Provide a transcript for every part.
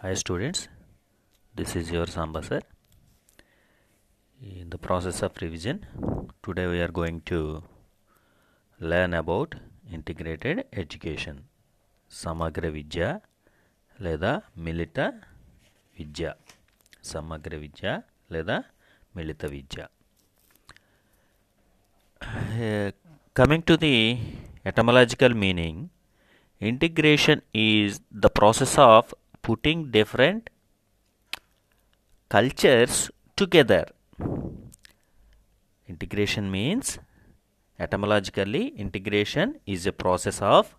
Hi students, this is your Samba sir. In the process of revision, today we are going to learn about integrated education, Samagra Vidya, Leda Milita Vidya, Samagra Vidya, Leda Milita Vidya. Uh, coming to the etymological meaning, integration is the process of putting different cultures together. Integration means etymologically integration is a process of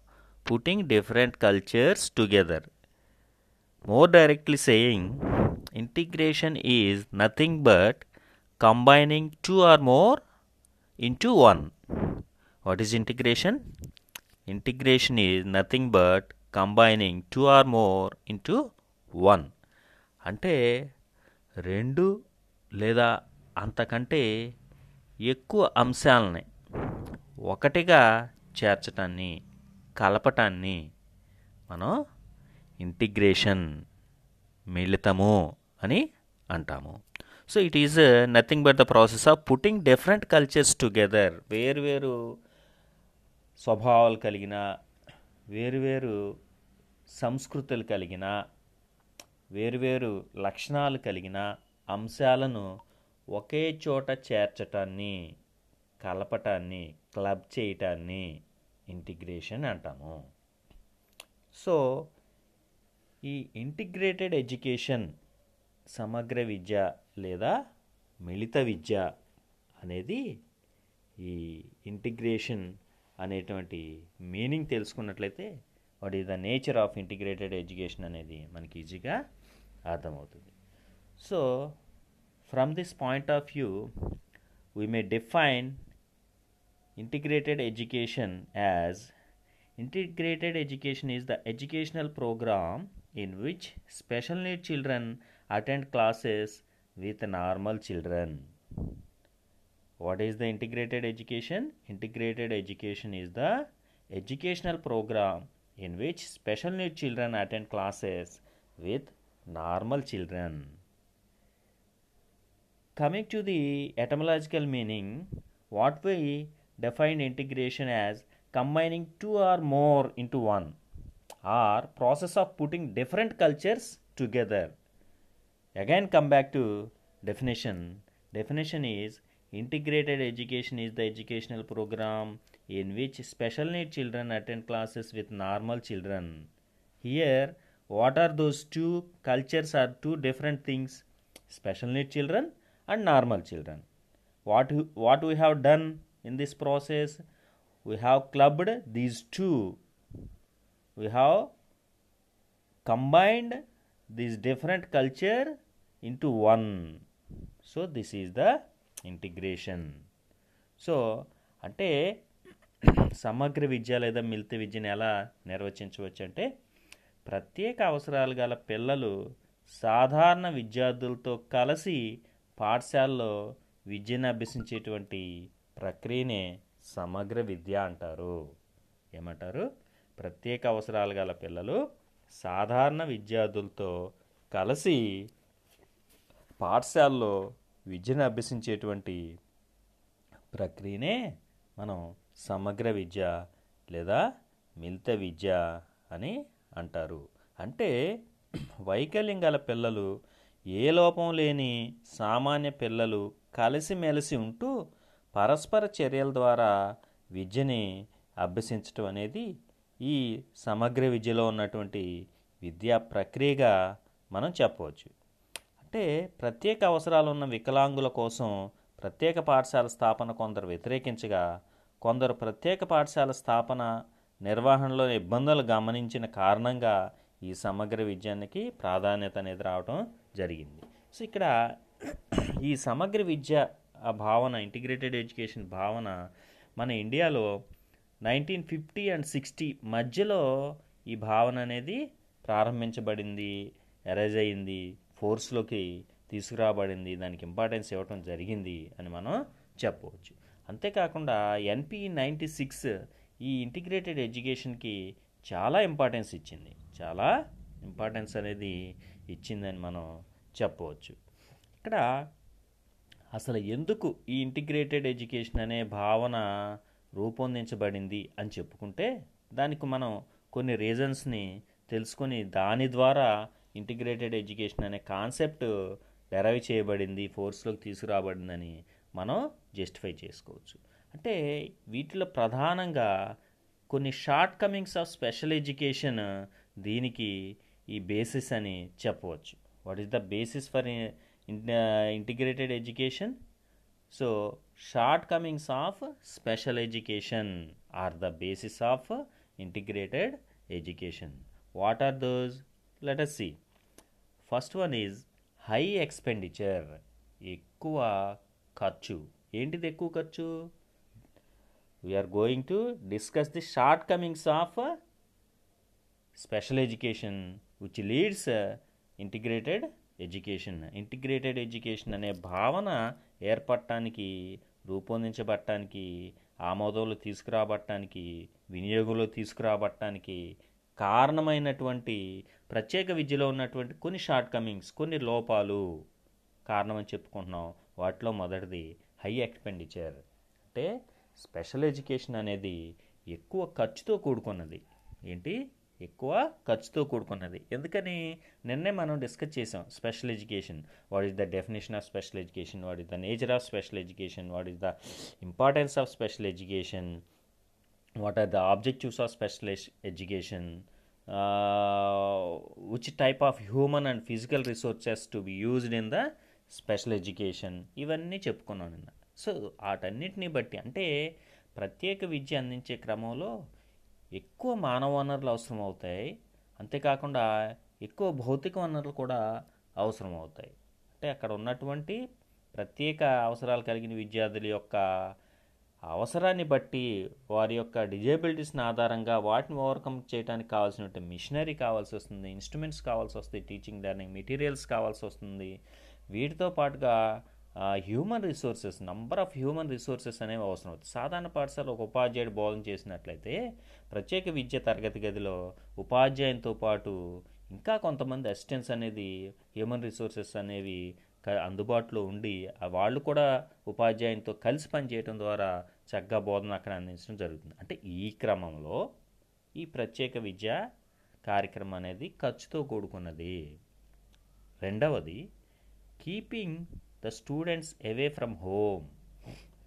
putting different cultures together. More directly saying integration is nothing but combining two or more into one. What is integration? Integration is nothing but combining two or more into one అంటే రెండు లేదా అంతకంటే ఎక్కువ అంశాలని ఒకటిగా చేర్చటాన్ని కలపటాన్ని మనం integration మిళితము అని అంటాము. So it is nothing but the process of putting different cultures together వేరు వేరు స్వభావాలు కలిగిన వేరువేరు సంస్కృతులు కలిగిన వేరువేరు లక్షణాలు కలిగిన అంశాలను ఒకే చోట చేర్చటాన్ని కలపటాన్ని క్లబ్ చేయటాన్ని ఇంటిగ్రేషన్ అంటాము. సో ఈ ఇంటిగ్రేటెడ్ ఎడ్యుకేషన్ సమగ్ర విద్య లేదా మిళిత విద్య అనేది ఈ ఇంటిగ్రేషన్ అనేటువంటి meaning తెలుసుకున్నట్లయితే what is the nature of integrated education అనేది మనకి ఈజీగా అర్థమవుతుంది. So from this point of view we may define integrated education as integrated education is the educational programme in which special need children attend classes with normal children what is the integrated education? Integrated education is the educational program in which special need children attend classes with normal children. Coming to the etymological meaning what we define integration as combining two or more into one or process of putting different cultures together. Again come back to definition. Definition is integrated education is the educational program in which special need children attend classes with normal children. Here what are those two cultures are two different things special need children and normal children. What what we have done in this process we have clubbed these two. We have combined this different culture into one. So this is the integration. So అంటే సమగ్ర విద్య లేదా మిలిత విద్యను ఎలా నిర్వచించవచ్చు అంటే ప్రత్యేక అవసరాలు గల పిల్లలు సాధారణ విద్యార్థులతో కలిసి పాఠశాలలో విద్యను అభ్యసించేటువంటి ప్రక్రియనే సమగ్ర విద్య అంటారు. ఏమంటారు? ప్రత్యేక అవసరాలు గల పిల్లలు సాధారణ విద్యార్థులతో కలిసి పాఠశాలలో విద్యను అభ్యసించేటువంటి ప్రక్రియనే మనం సమగ్ర విద్య లేదా మిలిత విద్య అని అంటారు. అంటే వైకల్యం గల పిల్లలు ఏ లోపం లేని సామాన్య పిల్లలు కలిసిమెలిసి ఉంటూ పరస్పర చర్యల ద్వారా విద్యని అభ్యసించటం అనేది ఈ సమగ్ర విద్యలో ఉన్నటువంటి విద్యా ప్రక్రియగా మనం చెప్పవచ్చు. అంటే ప్రత్యేక అవసరాలు ఉన్న వికలాంగుల కోసం ప్రత్యేక పాఠశాల స్థాపన కొందరు వ్యతిరేకించగా కొందరు ప్రత్యేక పాఠశాల స్థాపన నిర్వహణలో ఇబ్బందులు గమనించిన కారణంగా ఈ సమగ్ర విద్యానికి ప్రాధాన్యత అనేది రావడం జరిగింది. సో ఇక్కడ ఈ సమగ్ర విద్య ఆ భావన ఇంటిగ్రేటెడ్ ఎడ్యుకేషన్ భావన మన ఇండియాలో నైన్టీన్ ఫిఫ్టీ అండ్ సిక్స్టీ మధ్యలో ఈ భావన అనేది ప్రారంభించబడింది ఎరైజ్ అయింది. ఫోర్స్లోకి తీసుకురాబడింది. దానికి ఇంపార్టెన్స్ ఇవ్వటం జరిగింది అని మనం చెప్పవచ్చు. అంతేకాకుండా ఎన్పి నైంటీ సిక్స్ ఈ ఇంటిగ్రేటెడ్ ఎడ్యుకేషన్కి చాలా ఇంపార్టెన్స్ ఇచ్చింది. చాలా ఇంపార్టెన్స్ అనేది ఇచ్చిందని మనం చెప్పవచ్చు. ఇక్కడ అసలు ఎందుకు ఈ ఇంటిగ్రేటెడ్ ఎడ్యుకేషన్ అనే భావన రూపొందించబడింది అని చెప్పుకుంటే దానికి మనం కొన్ని రీజన్స్ని తెలుసుకొని దాని ద్వారా ఇంటిగ్రేటెడ్ ఎడ్యుకేషన్ అనే కాన్సెప్ట్ డెరైవ్ చేయబడింది ఫోర్స్లోకి తీసుకురాబడిందని మనం జస్టిఫై చేసుకోవచ్చు. అంటే వీటిలో ప్రధానంగా కొన్ని shortcomings of special education దీనికి ఈ బేసిస్ అని చెప్పవచ్చు. What is the basis for integrated education? So shortcomings of special education are the basis of integrated education. What are those? Let us see first one is high expenditure ఎక్కువ ఖర్చు. ఏంటిది ఎక్కువ ఖర్చు? We are going to discuss the shortcomings of special education which leads integrated education integrated education అనే భావన ఏర్పడటానికి రూపొందించబడటానికి ఆమోదంలో తీసుకురాబట్టడానికి వినియోగంలో తీసుకురాబట్టడానికి కారణమైనటువంటి ప్రత్యేక విద్యలో ఉన్నటువంటి కొన్ని షార్ట్ కమింగ్స్ కొన్ని లోపాలు కారణమని చెప్పుకుంటున్నాం. వాటిలో మొదటిది హై ఎక్స్పెండిచర్. అంటే స్పెషల్ ఎడ్యుకేషన్ అనేది ఎక్కువ ఖర్చుతో కూడుకున్నది. ఏంటి? ఎక్కువ ఖర్చుతో కూడుకున్నది. ఎందుకని? నిన్నే మనం డిస్కస్ చేసాం special education. What is the definition of special education? What is the nature of special education? What is the importance of special education? What are the objectives of special education which type of human and physical resources to be used in the special education ఇవన్నీ చెప్పుకున్నాను నిన్న. So వాటన్నిటిని బట్టి అంటే ప్రత్యేక విద్య అందించే క్రమంలో ఎక్కువ మానవ వనరులు అవసరం అవుతాయి అంతేకాకుండా ఎక్కువ భౌతిక వనరులు కూడా అవసరం అవుతాయి అంటే అక్కడ ఉన్నటువంటి ప్రత్యేక అవసరాలు కలిగిన విద్యార్థుల యొక్క అవసరాన్ని బట్టి వారి యొక్క డిజేబిలిటీస్ని ఆధారంగా వాటిని ఓవర్కమ్ చేయడానికి కావాల్సిన మిషనరీ కావాల్సి వస్తుంది ఇన్స్ట్రుమెంట్స్ కావాల్సి వస్తాయి టీచింగ్ లెర్నింగ్ మెటీరియల్స్ కావాల్సి వస్తుంది. వీటితో పాటుగా human resources number of human resources అనేవి అవసరం అవుతుంది. సాధారణ పాఠశాల ఒక ఉపాధ్యాయుడు బోధన చేసినట్లయితే ప్రత్యేక విద్య తరగతి గదిలో ఉపాధ్యాయునితో పాటు ఇంకా కొంతమంది అసిస్టెంట్స్ అనేది హ్యూమన్ రిసోర్సెస్ అనేవి అందుబాటులో ఉండి వాళ్ళు కూడా ఉపాధ్యాయునితో కలిసి పనిచేయటం ద్వారా చక్కగా బోధన అక్కడ అందించడం జరుగుతుంది. అంటే ఈ క్రమంలో ఈ ప్రత్యేక విద్య కార్యక్రమం అనేది ఖర్చుతో కూడుకున్నది. రెండవది keeping the students away from home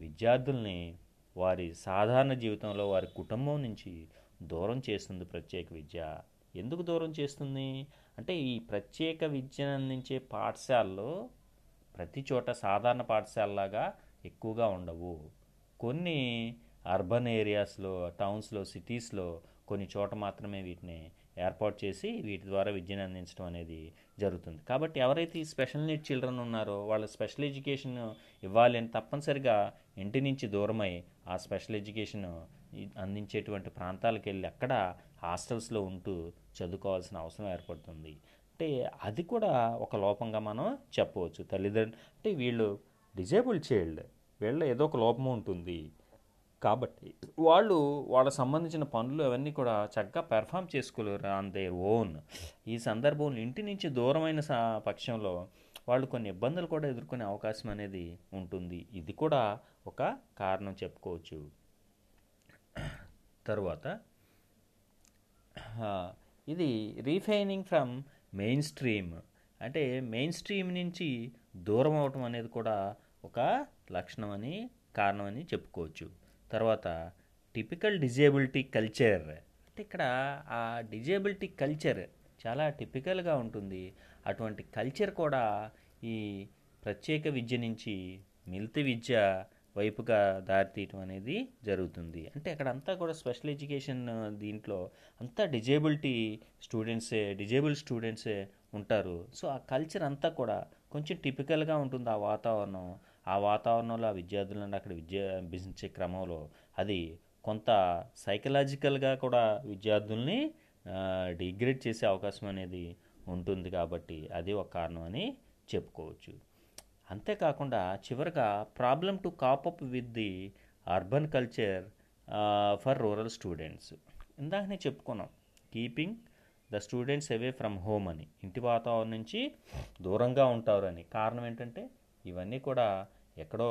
విద్యార్థుల్ని వారి సాధారణ జీవితంలో వారి కుటుంబం నుంచి దూరం చేస్తుంది ప్రత్యేక విద్య. ఎందుకు దూరం చేస్తుంది? అంటే ఈ ప్రత్యేక విద్యను అందించే పాఠశాలలో ప్రతి చోట సాధారణ పాఠశాలలాగా ఎక్కువగా ఉండవు. కొన్ని అర్బన్ ఏరియాస్లో టౌన్స్లో సిటీస్లో కొన్ని చోట మాత్రమే వీటిని ఏర్పాటు చేసి వీటి ద్వారా విద్యను అందించడం అనేది జరుగుతుంది. కాబట్టి ఎవరైతే ఈ స్పెషల్ నీడ్ చిల్డ్రన్ ఉన్నారో వాళ్ళ స్పెషల్ ఎడ్యుకేషన్ ఇవ్వాలి అని తప్పనిసరిగా ఇంటి నుంచి దూరమై ఆ స్పెషల్ ఎడ్యుకేషన్ అందించేటువంటి ప్రాంతాలకు వెళ్ళి అక్కడ హాస్టల్స్లో ఉంటూ చదువుకోవాల్సిన అవసరం ఏర్పడుతుంది. అంటే అది కూడా ఒక లోపంగా మనం చెప్పవచ్చు. తల్లిదండ్రులు అంటే వీళ్ళు డిజేబుల్ చైల్డ్. వీళ్ళ ఏదో ఒక లోపం ఉంటుంది. కాబట్టి వాళ్ళు వాళ్ళకి సంబంధించిన పనులు అవన్నీ కూడా చక్కగా పెర్ఫామ్ చేసుకోలేరు ఆన్ దేర్ ఓన్. ఈ సందర్భంలో ఇంటి నుంచి దూరమైన పక్షంలో వాళ్ళు కొన్ని ఇబ్బందులు కూడా ఎదుర్కొనే అవకాశం అనేది ఉంటుంది. ఇది కూడా ఒక కారణం చెప్పుకోవచ్చు. తరువాత ఇది రీఫైనింగ్ ఫ్రమ్ మెయిన్ స్ట్రీమ్. అంటే మెయిన్ స్ట్రీమ్ నుంచి దూరం అవటం అనేది కూడా ఒక లక్షణం అని కారణం అని చెప్పుకోవచ్చు. తర్వాత టిపికల్ డిజేబిలిటీ కల్చర్. అంటే ఇక్కడ ఆ డిజేబిలిటీ కల్చర్ చాలా టిపికల్గా ఉంటుంది. అటువంటి కల్చర్ కూడా ఈ ప్రత్యేక విద్య నుంచి మిలిత విద్య వైపుగా దారితీయటం అనేది జరుగుతుంది. అంటే అక్కడ అంతా కూడా స్పెషల్ ఎడ్యుకేషన్ దీంట్లో అంతా డిజేబిలిటీ స్టూడెంట్సే డిజేబుల్ స్టూడెంట్సే ఉంటారు. సో ఆ కల్చర్ అంతా కూడా కొంచెం టిపికల్గా ఉంటుంది ఆ వాతావరణం. ఆ వాతావరణంలో ఆ విద్యార్థులను అక్కడ విద్య అభ్యసించే క్రమంలో అది కొంత సైకలాజికల్గా కూడా విద్యార్థుల్ని డిగ్రేడ్ చేసే అవకాశం అనేది ఉంటుంది కాబట్టి అది ఒక కారణం అని చెప్పుకోవచ్చు. అంతేకాకుండా చివరిగా problem to cope up with the urban culture for rural students. ఇందాకనే చెప్పుకున్నాం keeping the students away from home అని. ఇంటి వాతావరణం నుంచి దూరంగా ఉంటారు అని. కారణం ఏంటంటే ఇవన్నీ కూడా ఎక్కడో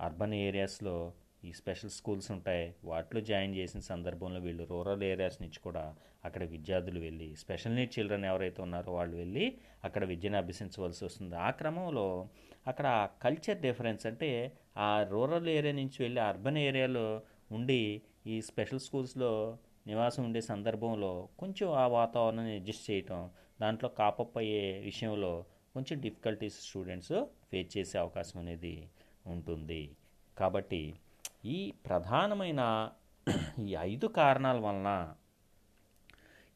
అర్బన్ ఏరియాస్లో ఈ స్పెషల్ స్కూల్స్ ఉంటాయి. వాటిలో జాయిన్ చేసిన సందర్భంలో వీళ్ళు రూరల్ ఏరియాస్ నుంచి కూడా అక్కడ విద్యార్థులు వెళ్ళి స్పెషల్ నీడ్ చిల్డ్రన్ ఎవరైతే ఉన్నారో వాళ్ళు వెళ్ళి అక్కడ విద్యను అభ్యసించవలసి వస్తుంది. ఆ క్రమంలో అక్కడ కల్చర్ డిఫరెన్స్ అంటే ఆ రూరల్ ఏరియా నుంచి వెళ్ళి అర్బన్ ఏరియాలో ఉండి ఈ స్పెషల్ స్కూల్స్లో నివాసం ఉండే సందర్భంలో కొంచెం ఆ వాతావరణాన్ని అడ్జస్ట్ చేయటం దాంట్లో కాపప్ అయ్యే విషయంలో కొంచెం డిఫికల్టీస్ స్టూడెంట్స్ ఫేస్ చేసే అవకాశం అనేది ఉంటుంది. కాబట్టి ఈ ప్రధానమైన ఈ ఐదు కారణాల వలన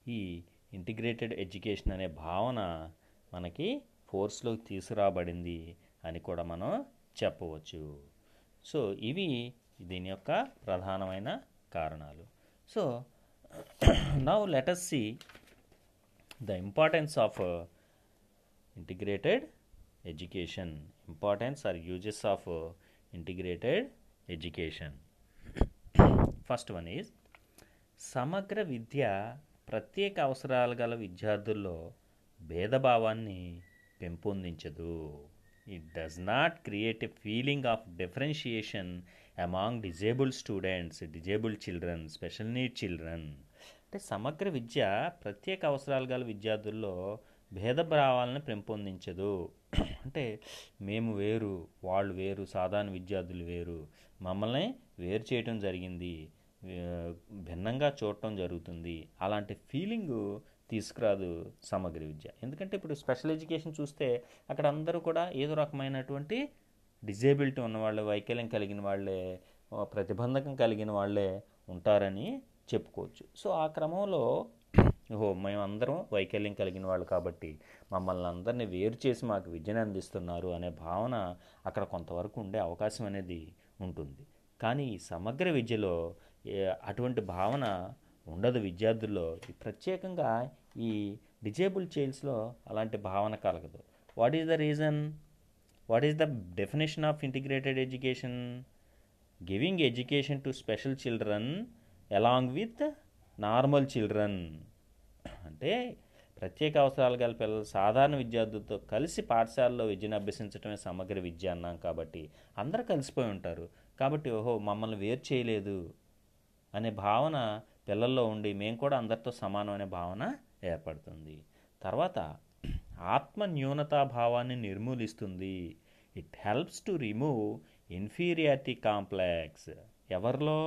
ఈ ఇంటిగ్రేటెడ్ ఎడ్యుకేషన్ అనే భావన మనకి ఫోర్స్లోకి తీసుకురాబడింది అని కూడా మనం చెప్పవచ్చు. సో ఇవి దీని యొక్క ప్రధానమైన కారణాలు. So now let us see the importance of integrated education importance or uses of integrated education. First one is సమగ్ర విద్య ప్రత్యేక అవసరాలు గల విద్యార్థుల్లో భేదభావాన్ని పెంపొందించదు. It does not create a feeling of differentiation among disabled students disabled children special need children అంటే సమగ్ర విద్య ప్రత్యేక అవసరాలు గల విద్యార్థుల్లో భేదభావాలను పెంపొందించదు. అంటే మేము వేరు వాళ్ళు వేరు సాధారణ విద్యార్థులు వేరు. మమ్మల్ని వేరు చేయటం జరిగింది. భిన్నంగా చూడటం జరుగుతుంది. అలాంటి ఫీలింగ్ తీసుకురాదు సమగ్ర విద్య. ఎందుకంటే ఇప్పుడు స్పెషల్ ఎడ్యుకేషన్ చూస్తే అక్కడ అందరూ కూడా ఏదో రకమైనటువంటి డిజేబిలిటీ ఉన్నవాళ్ళు వైకల్యం కలిగిన వాళ్ళే ప్రతిబంధకం కలిగిన వాళ్ళే ఉంటారని చెప్పుకోవచ్చు. సో ఆ క్రమంలో ఓహో మేమందరం వైకల్యం కలిగిన వాళ్ళు కాబట్టి మమ్మల్ని అందరినీ వేరు చేసి మాకు విద్యను అందిస్తున్నారు అనే భావన అక్కడ కొంతవరకు ఉండే అవకాశం అనేది ఉంటుంది. కానీ ఈ సమగ్ర విద్యలో అటువంటి భావన ఉండదు విద్యార్థుల్లో. ప్రత్యేకంగా ఈ డిజేబుల్ చైల్డ్స్లో అలాంటి భావన కలగదు. What is the reason? What is the definition of integrated education? Giving education to special children along with normal children. అంటే ప్రత్యేక అవసరాలు గల పిల్లలు సాధారణ విద్యార్థులతో కలిసి పాఠశాలలో విద్యను అభ్యసించడమే సమగ్ర విద్య అన్నాం కాబట్టి అందరూ కలిసిపోయి ఉంటారు. కాబట్టి ఓహో మమ్మల్ని వేరు చేయలేదు అనే భావన పిల్లల్లో ఉండి మేము కూడా అందరితో సమానం అనే భావన ఏర్పడుతుంది. తర్వాత ఆత్మ న్యూనతా భావాన్ని నిర్మూలిస్తుంది. It helps to remove inferiority complex ఎవరిలో?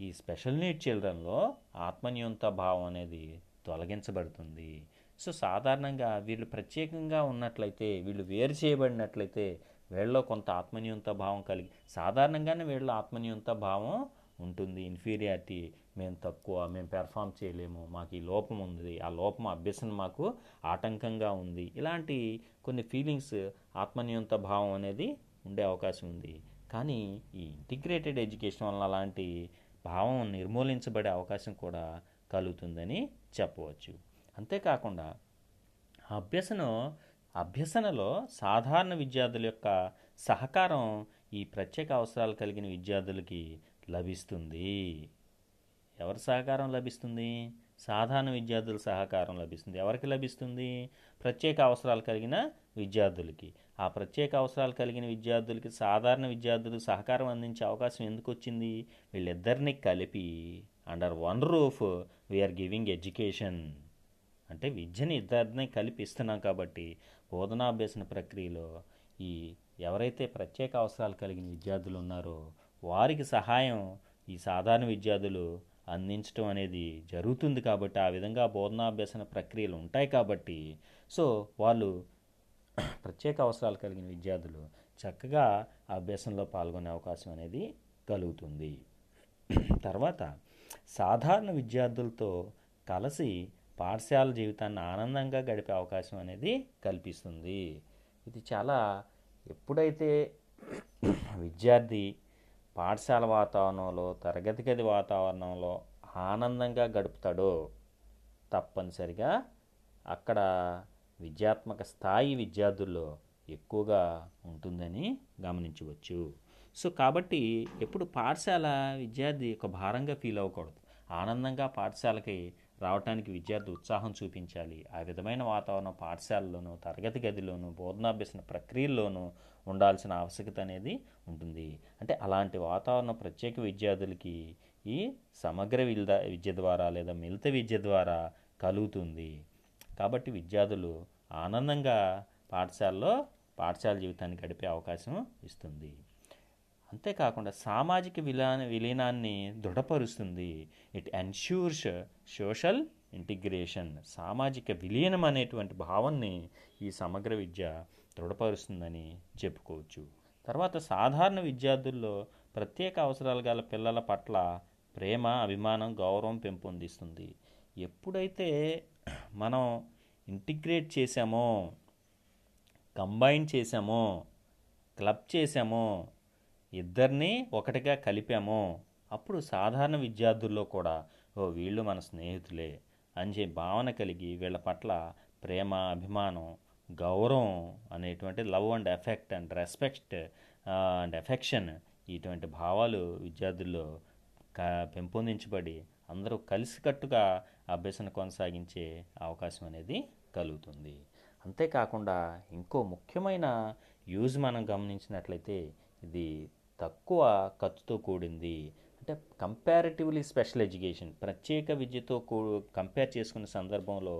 ఈ స్పెషల్ నీడ్ చిల్డ్రన్లో ఆత్మన్యూనత భావం అనేది తొలగించబడుతుంది. సో సాధారణంగా వీళ్ళు ప్రత్యేకంగా ఉన్నట్లయితే వీళ్ళు వేరు చేయబడినట్లయితే వీళ్ళలో కొంత ఆత్మన్యూనత భావం కలిగి సాధారణంగానే వీళ్ళ ఆత్మన్యూనత భావం ఉంటుంది. ఇన్ఫీరియారిటీ మేము తక్కువ మేము పెర్ఫామ్ చేయలేము మాకు ఈ లోపం ఉంది ఆ లోపం అభ్యసన మాకు ఆటంకంగా ఉంది. ఇలాంటి కొన్ని ఫీలింగ్స్ ఆత్మన్యూనత భావం అనేది ఉండే అవకాశం ఉంది. కానీ ఈ ఇంటిగ్రేటెడ్ ఎడ్యుకేషన్ వల్ల అలాంటి భావం నిర్మూలించబడే అవకాశం కూడా కలుగుతుందని చెప్పవచ్చు. అంతేకాకుండా అభ్యసన అభ్యసనలో సాధారణ విద్యార్థుల యొక్క సహకారం ఈ ప్రత్యేక అవసరాలు కలిగిన విద్యార్థులకి లభిస్తుంది. ఎవరి సహకారం లభిస్తుంది? సాధారణ విద్యార్థుల సహకారం లభిస్తుంది. ఎవరికి లభిస్తుంది? ప్రత్యేక అవసరాలు కలిగిన విద్యార్థులకి. ఆ ప్రత్యేక అవసరాలు కలిగిన విద్యార్థులకి సాధారణ విద్యార్థులు సహకారం అందించే అవకాశం ఎందుకు వచ్చింది? వీళ్ళిద్దరిని కలిపి under one roof we are giving education అంటే విద్యని ఇద్దరిని కలిపి ఇస్తున్నాం కాబట్టి బోధనాభ్యసన ప్రక్రియలో ఈ ఎవరైతే ప్రత్యేక అవసరాలు కలిగిన విద్యార్థులు ఉన్నారో వారికి సహాయం ఈ సాధారణ విద్యార్థులు అందించడం అనేది జరుగుతుంది కాబట్టి ఆ విధంగా బోధనాభ్యసన ప్రక్రియలు ఉంటాయి కాబట్టి సో వాళ్ళు ప్రత్యేక అవసరాలు కలిగిన విద్యార్థులు చక్కగా అభ్యాసంలో పాల్గొనే అవకాశం అనేది కలుగుతుంది. తర్వాత సాధారణ విద్యార్థులతో కలిసి పాఠశాల జీవితాన్ని ఆనందంగా గడిపే అవకాశం అనేది కల్పిస్తుంది. ఇది చాలా ఎప్పుడైతే విద్యార్థి పాఠశాల వాతావరణంలో తరగతి గది వాతావరణంలో ఆనందంగా గడుపుతాడో. తప్పనిసరిగా అక్కడ విద్యాత్మక స్థాయి విద్యార్థుల్లో ఎక్కువగా ఉంటుందని గమనించవచ్చు. సో కాబట్టి ఎప్పుడు పాఠశాల విద్యార్థి ఒక భారంగా ఫీల్ అవ్వకూడదు. ఆనందంగా పాఠశాలకి రావటానికి విద్యార్థి ఉత్సాహం చూపించాలి. ఆ విధమైన వాతావరణం పాఠశాలలోనూ తరగతి గదిలోనూ బోధనాభ్యసన ప్రక్రియల్లోనూ ఉండాల్సిన ఆవశ్యకత అనేది ఉంటుంది. అంటే అలాంటి వాతావరణం ప్రత్యేక విద్యార్థులకి ఈ సమగ్ర విద్య విద్య ద్వారా లేదా మిలిత విద్య ద్వారా కలుగుతుంది. కాబట్టి విద్యార్థులు ఆనందంగా పాఠశాలలో పాఠశాల జీవితాన్ని గడిపే అవకాశం ఇస్తుంది. అంతేకాకుండా సామాజిక విలా విలీనాన్ని దృఢపరుస్తుంది. ఇట్ ఎన్ష్యూర్స్ సోషల్ ఇంటిగ్రేషన్ సామాజిక విలీనం అనేటువంటి భావాన్ని ఈ సమగ్ర విద్య దృఢపరుస్తుందని చెప్పుకోవచ్చు. తర్వాత సాధారణ విద్యార్థుల్లో ప్రత్యేక అవసరాలు గల పిల్లల పట్ల ప్రేమ అభిమానం గౌరవం పెంపొందిస్తుంది. ఎప్పుడైతే మనం ఇంటిగ్రేట్ చేసామో కంబైన్ చేసామో క్లబ్ చేసామో ఇద్దరిని ఒకటిగా కలిపామో అప్పుడు సాధారణ విద్యార్థుల్లో కూడా ఓ వీళ్ళు మన స్నేహితులే అని భావన కలిగి వీళ్ళ పట్ల ప్రేమ అభిమానం గౌరవం అనేటువంటి love and effect and respect and affection ఇటువంటి భావాలు విద్యార్థుల్లో క పెంపొందించబడి అందరూ కలిసికట్టుగా అభ్యసన కొనసాగించే అవకాశం అనేది కలుగుతుంది. అంతేకాకుండా ఇంకో ముఖ్యమైన యూజ్ మనం గమనించినట్లయితే ఇది తక్కువ ఖర్చుతో కూడింది. అంటే కంపారిటివ్లీ స్పెషల్ ఎడ్యుకేషన్ ప్రత్యేక విద్యతో కూ కంపేర్ చేసుకునే సందర్భంలో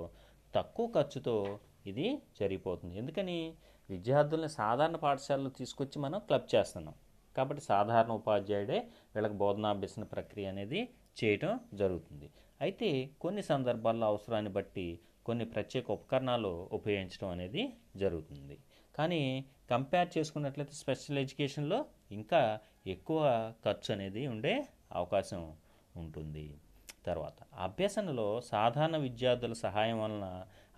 తక్కువ ఖర్చుతో ఇది జరిగిపోతుంది. ఎందుకని? విద్యార్థుల్ని సాధారణ పాఠశాలలో తీసుకొచ్చి మనం క్లబ్ చేస్తున్నాం. కాబట్టి సాధారణ ఉపాధ్యాయుడే వీళ్ళకి బోధనాభ్యసన ప్రక్రియ అనేది చేయటం జరుగుతుంది. అయితే కొన్ని సందర్భాల్లో అవసరాన్ని బట్టి కొన్ని ప్రత్యేక ఉపకరణాలు ఉపయోగించడం అనేది జరుగుతుంది. కానీ కంపేర్ చేసుకున్నట్లయితే స్పెషల్ ఎడ్యుకేషన్లో ఇంకా ఎక్కువ ఖర్చు అనేది ఉండే అవకాశం ఉంటుంది. తర్వాత అభ్యసనలో సాధారణ విద్యార్థుల సహాయం వలన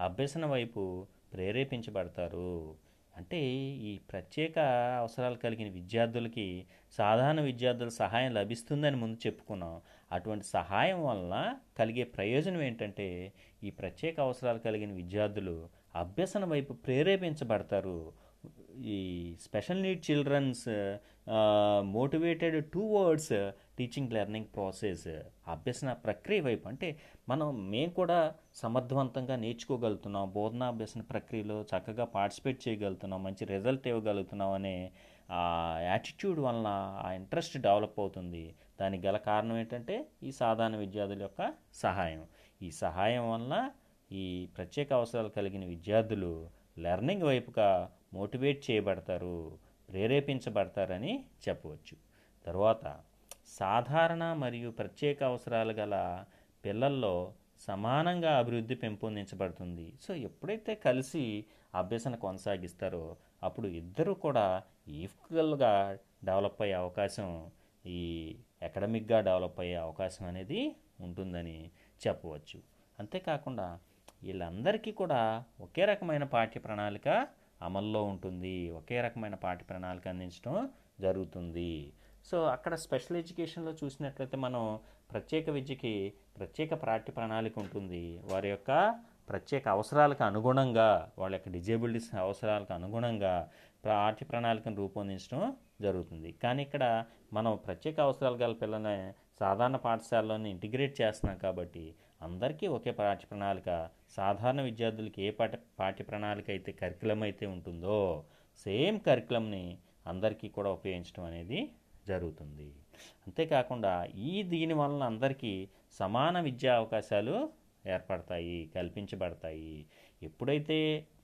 అభ్యసన వైపు ప్రేరేపించబడతారు. అంటే ఈ ప్రత్యేక అవసరాలు కలిగిన విద్యార్థులకి సాధారణ విద్యార్థుల సహాయం లభిస్తుందని ముందు చెప్పుకున్నాం. అటువంటి సహాయం వలన కలిగే ప్రయోజనం ఏంటంటే ఈ ప్రత్యేక అవసరాలు కలిగిన విద్యార్థులు అభ్యసన వైపు ప్రేరేపించబడతారు. ఈ special need childrens motivated towards teaching learning process అభ్యసన ప్రక్రియ వైపు అంటే మనం మేము కూడా సమర్థవంతంగా నేర్చుకోగలుగుతున్నాం బోధనా అభ్యసన ప్రక్రియలో చక్కగా పార్టిసిపేట్ చేయగలుగుతున్నాం మంచి రిజల్ట్ ఇవ్వగలుగుతున్నాం అనే ఆ యాటిట్యూడ్ వలన ఆ ఇంట్రెస్ట్ డెవలప్ అవుతుంది. దానికి గల కారణం ఏంటంటే ఈ సాధారణ విద్యార్థుల యొక్క సహాయం. ఈ సహాయం వలన ఈ ప్రత్యేక అవసరాలు కలిగిన విద్యార్థులు లెర్నింగ్ వైపుగా మోటివేట్ చేయబడతారు. ప్రేరేపించబడతారని చెప్పవచ్చు. తర్వాత సాధారణ మరియు ప్రత్యేక అవసరాలు గల పిల్లల్లో సమానంగా అభివృద్ధి పెంపొందించబడుతుంది. సో ఎప్పుడైతే కలిసి అభ్యసన కొనసాగిస్తారో అప్పుడు ఇద్దరు కూడా ఈక్వల్గా డెవలప్ అయ్యే అవకాశం ఈ అకాడమిక్గా డెవలప్ అయ్యే అవకాశం అనేది ఉంటుందని చెప్పవచ్చు. అంతేకాకుండా వీళ్ళందరికీ కూడా ఒకే రకమైన పాఠ్య ప్రణాళిక అమల్లో ఉంటుంది. ఒకే రకమైన పాఠ్య ప్రణాళిక అందించడం జరుగుతుంది. సో అక్కడ స్పెషల్ ఎడ్యుకేషన్లో చూసినట్లయితే మనం ప్రత్యేక విద్యకి ప్రత్యేక పాఠ్య ప్రణాళిక ఉంటుంది. వారి యొక్క ప్రత్యేక అవసరాలకు అనుగుణంగా వాళ్ళ యొక్క డిజేబిలిటీస్ అవసరాలకు అనుగుణంగా పాఠ్య ప్రణాళికను రూపొందించడం జరుగుతుంది. కానీ ఇక్కడ మనం ప్రత్యేక అవసరాలు గల పిల్లల్ని సాధారణ పాఠశాలలోనే ఇంటిగ్రేట్ చేస్తున్నాం కాబట్టి అందరికీ ఒకే పాఠ్య ప్రణాళిక సాధారణ విద్యార్థులకి ఏ పాఠ పాఠ్య ప్రణాళిక అయితే కరికులం అయితే ఉంటుందో సేమ్ కరికులంని అందరికీ కూడా ఉపయోగించడం అనేది జరుగుతుంది. అంతేకాకుండా ఈ దీని వలన అందరికీ సమాన విద్యా అవకాశాలు ఏర్పడతాయి కల్పించబడతాయి. ఎప్పుడైతే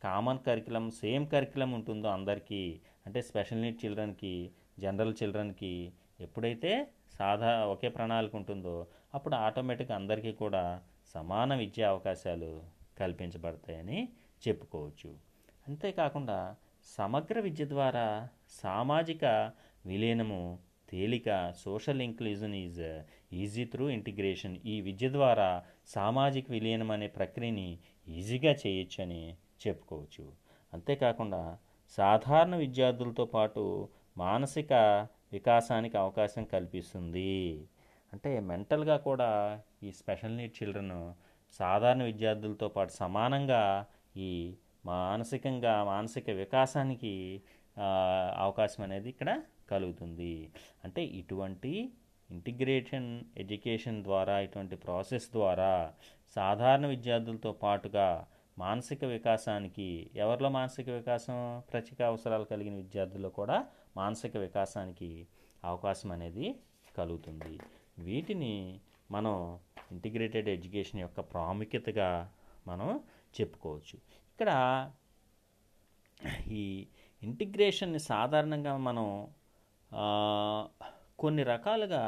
కామన్ కరికులం సేమ్ కరికులం ఉంటుందో అందరికీ అంటే స్పెషల్ నీడ్ చిల్డ్రన్కి జనరల్ చిల్డ్రన్కి ఎప్పుడైతే సాధా ఒకే ప్రణాళిక ఉంటుందో అప్పుడు ఆటోమేటిక్గా అందరికీ కూడా సమాన విద్యా అవకాశాలు కల్పించబడతాయని చెప్పుకోవచ్చు. అంతేకాకుండా సమగ్ర విద్య ద్వారా సామాజిక విలీనము తేలిక social inclusion is easy through integration ఈ విద్య ద్వారా సామాజిక విలీనం అనే ప్రక్రియని ఈజీగా చేయొచ్చని చెప్పుకోవచ్చు. అంతేకాకుండా సాధారణ విద్యార్థులతో పాటు మానసిక వికాసానికి అవకాశం కల్పిస్తుంది. అంటే మెంటల్గా కూడా ఈ స్పెషల్ నీడ్ చిల్డ్రన్ సాధారణ విద్యార్థులతో పాటు సమానంగా ఈ మానసికంగా మానసిక వికాసానికి అవకాశం అనేది ఇక్కడ కలుగుతుంది. అంటే ఇటువంటి ఇంటిగ్రేషన్ ఎడ్యుకేషన్ ద్వారా ఇటువంటి ప్రాసెస్ ద్వారా సాధారణ విద్యార్థులతో పాటుగా మానసిక వికాసానికి ఎవరిలో మానసిక వికాసం ప్రత్యేక అవసరాలు కలిగిన విద్యార్థుల్లో కూడా మానసిక వికాసానికి అవకాశం అనేది కలుగుతుంది. వీటిని మనం ఇంటిగ్రేటెడ్ ఎడ్యుకేషన్ యొక్క ప్రాముఖ్యతగా మనం చెప్పుకోవచ్చు. ఇక్కడ ఈ ఇంటిగ్రేషన్ని సాధారణంగా మనం కొన్ని రకాలుగా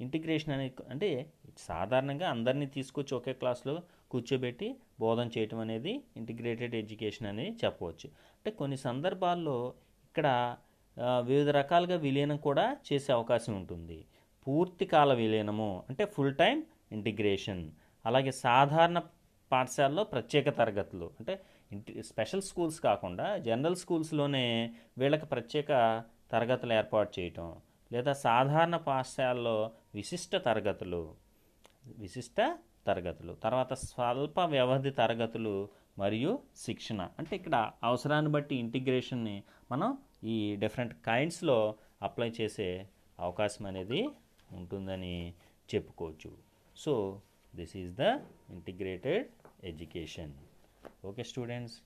ఇంటిగ్రేషన్ అనే అంటే సాధారణంగా అందరినీ తీసుకొచ్చి ఒకే క్లాస్లో కూర్చోబెట్టి బోధన చేయటం అనేది ఇంటిగ్రేటెడ్ ఎడ్యుకేషన్ అని చెప్పవచ్చు. అంటే కొన్ని సందర్భాల్లో ఇక్కడ వివిధ రకాలుగా విలీనం కూడా చేసే అవకాశం ఉంటుంది. పూర్తి కాల విలీనము అంటే ఫుల్ టైం ఇంటిగ్రేషన్ అలాగే సాధారణ పాఠశాలలో ప్రత్యేక తరగతులు. అంటే ఇంటి స్పెషల్ స్కూల్స్ కాకుండా జనరల్ స్కూల్స్లోనే వీళ్ళకి ప్రత్యేక తరగతులు ఏర్పాటు చేయటం. లేదా సాధారణ పాఠశాలలో విశిష్ట తరగతులు విశిష్ట తరగతులు. తర్వాత స్వల్ప వ్యవధి తరగతులు మరియు శిక్షణ. అంటే ఇక్కడ అవసరాన్ని బట్టి ఇంటిగ్రేషన్ని మనం ఈ డిఫరెంట్ కైండ్స్లో అప్లై చేసే అవకాశం అనేది ఉంటుందని చెప్పుకోవచ్చు. So this is the integrated education okay students